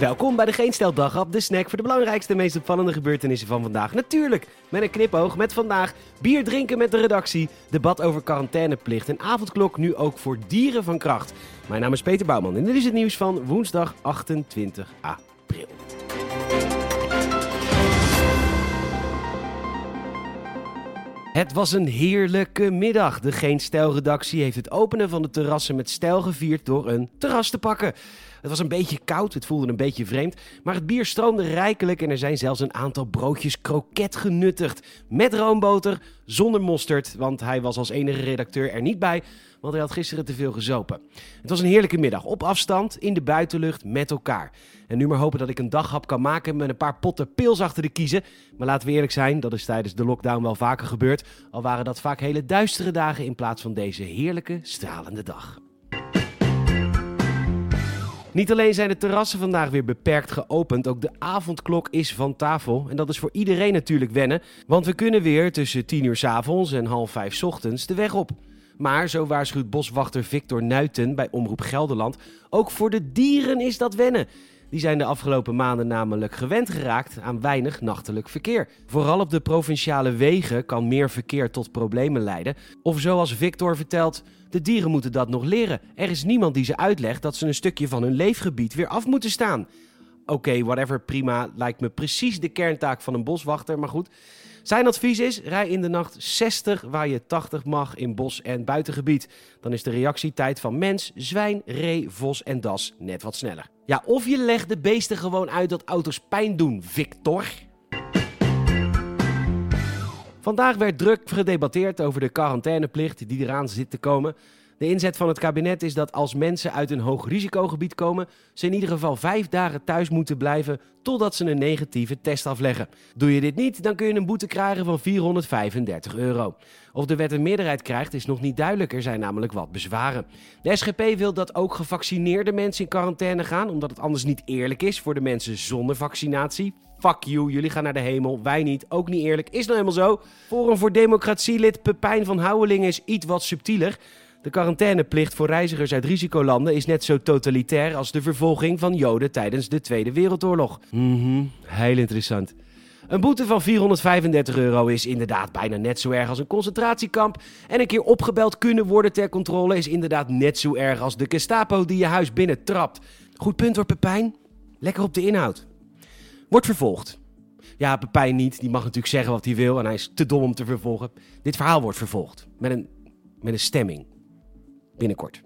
Welkom bij de Geen Stel Daghap, de snack voor de belangrijkste en meest opvallende gebeurtenissen van vandaag. Natuurlijk met een knipoog met vandaag bier drinken met de redactie, debat over quarantaineplicht en avondklok nu ook voor dieren van kracht. Mijn naam is Peter Bouwman en dit is het nieuws van woensdag 28 april. Het was een heerlijke middag. De Geen Stijl-redactie heeft het openen van de terrassen met stijl gevierd door een terras te pakken. Het was een beetje koud, het voelde een beetje vreemd, maar het bier stroomde rijkelijk en er zijn zelfs een aantal broodjes kroket genuttigd. Met roomboter, zonder mosterd, want hij was als enige redacteur er niet bij, want hij had gisteren te veel gezopen. Het was een heerlijke middag, op afstand, in de buitenlucht, met elkaar. En nu maar hopen dat ik een daghap kan maken met een paar potten pils achter de kiezen. Maar laten we eerlijk zijn, dat is tijdens de lockdown wel vaker gebeurd, al waren dat vaak hele duistere dagen in plaats van deze heerlijke, stralende dag. Niet alleen zijn de terrassen vandaag weer beperkt geopend, ook de avondklok is van tafel. En dat is voor iedereen natuurlijk wennen, want we kunnen weer tussen 10 uur s avonds en half 5 s ochtends de weg op. Maar, zo waarschuwt boswachter Victor Nuiten bij Omroep Gelderland, ook voor de dieren is dat wennen. Die zijn de afgelopen maanden namelijk gewend geraakt aan weinig nachtelijk verkeer. Vooral op de provinciale wegen kan meer verkeer tot problemen leiden. Of zoals Victor vertelt, de dieren moeten dat nog leren. Er is niemand die ze uitlegt dat ze een stukje van hun leefgebied weer af moeten staan. Oké, whatever, prima. Lijkt me precies de kerntaak van een boswachter, maar goed. Zijn advies is: rij in de nacht 60 waar je 80 mag in bos- en buitengebied. Dan is de reactietijd van mens, zwijn, ree, vos en das net wat sneller. Ja, of je legt de beesten gewoon uit dat auto's pijn doen, Victor. Vandaag werd druk gedebatteerd over de quarantaineplicht die eraan zit te komen. De inzet van het kabinet is dat als mensen uit een hoog risicogebied komen, ze in ieder geval vijf dagen thuis moeten blijven totdat ze een negatieve test afleggen. Doe je dit niet, dan kun je een boete krijgen van 435 euro. Of de wet een meerderheid krijgt is nog niet duidelijk, er zijn namelijk wat bezwaren. De SGP wil dat ook gevaccineerde mensen in quarantaine gaan, omdat het anders niet eerlijk is voor de mensen zonder vaccinatie. Fuck you, jullie gaan naar de hemel, wij niet. Ook niet eerlijk, is nou helemaal zo. Forum voor Democratielid Pepijn van Houwelingen is iets wat subtieler. De quarantaineplicht voor reizigers uit risicolanden is net zo totalitair als de vervolging van Joden tijdens de Tweede Wereldoorlog. Mhm, heel interessant. Een boete van 435 euro is inderdaad bijna net zo erg als een concentratiekamp. En een keer opgebeld kunnen worden ter controle is inderdaad net zo erg als de Gestapo die je huis binnen trapt. Goed punt hoor, Pepijn. Lekker op de inhoud. Wordt vervolgd. Ja, Pepijn niet. Die mag natuurlijk zeggen wat hij wil en hij is te dom om te vervolgen. Dit verhaal wordt vervolgd. Met een, met een stemming binnenkort.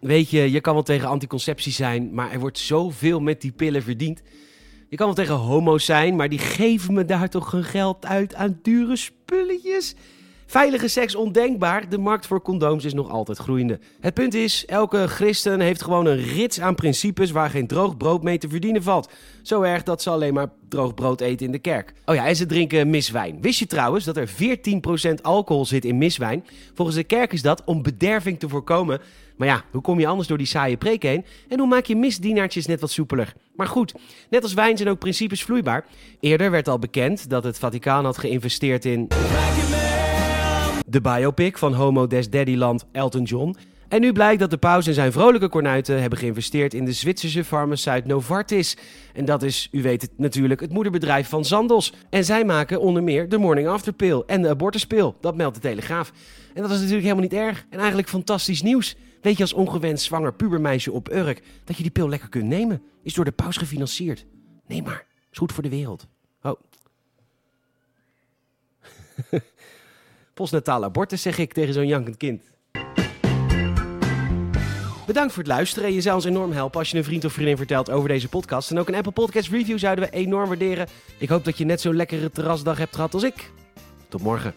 Weet je, je kan wel tegen anticonceptie zijn, maar er wordt zoveel met die pillen verdiend. Je kan wel tegen homo's zijn, maar die geven me daar toch hun geld uit aan dure spulletjes. Veilige seks ondenkbaar, de markt voor condooms is nog altijd groeiende. Het punt is, elke christen heeft gewoon een rits aan principes waar geen droog brood mee te verdienen valt. Zo erg dat ze alleen maar droog brood eten in de kerk. Oh ja, en ze drinken miswijn. Wist je trouwens dat er 14% alcohol zit in miswijn? Volgens de kerk is dat om bederving te voorkomen. Maar ja, hoe kom je anders door die saaie preek heen? En hoe maak je misdienaartjes net wat soepeler? Maar goed, net als wijn zijn ook principes vloeibaar. Eerder werd al bekend dat het Vaticaan had geïnvesteerd in de biopic van Homo des Daddyland Elton John. En nu blijkt dat de paus en zijn vrolijke kornuiten hebben geïnvesteerd in de Zwitserse farmaceut Novartis. En dat is, u weet het natuurlijk, het moederbedrijf van Sandoz. En zij maken onder meer de Morning After Pill en de abortuspil. Dat meldt de Telegraaf. En dat is natuurlijk helemaal niet erg. En eigenlijk fantastisch nieuws. Weet je als ongewenst zwanger pubermeisje op Urk dat je die pil lekker kunt nemen? Is door de paus gefinancierd. Neem maar. Is goed voor de wereld. Oh. Postnataal abortus, zeg ik tegen zo'n jankend kind. Bedankt voor het luisteren. Je zou ons enorm helpen als je een vriend of vriendin vertelt over deze podcast. En ook een Apple Podcast review zouden we enorm waarderen. Ik hoop dat je net zo'n lekkere terrasdag hebt gehad als ik. Tot morgen.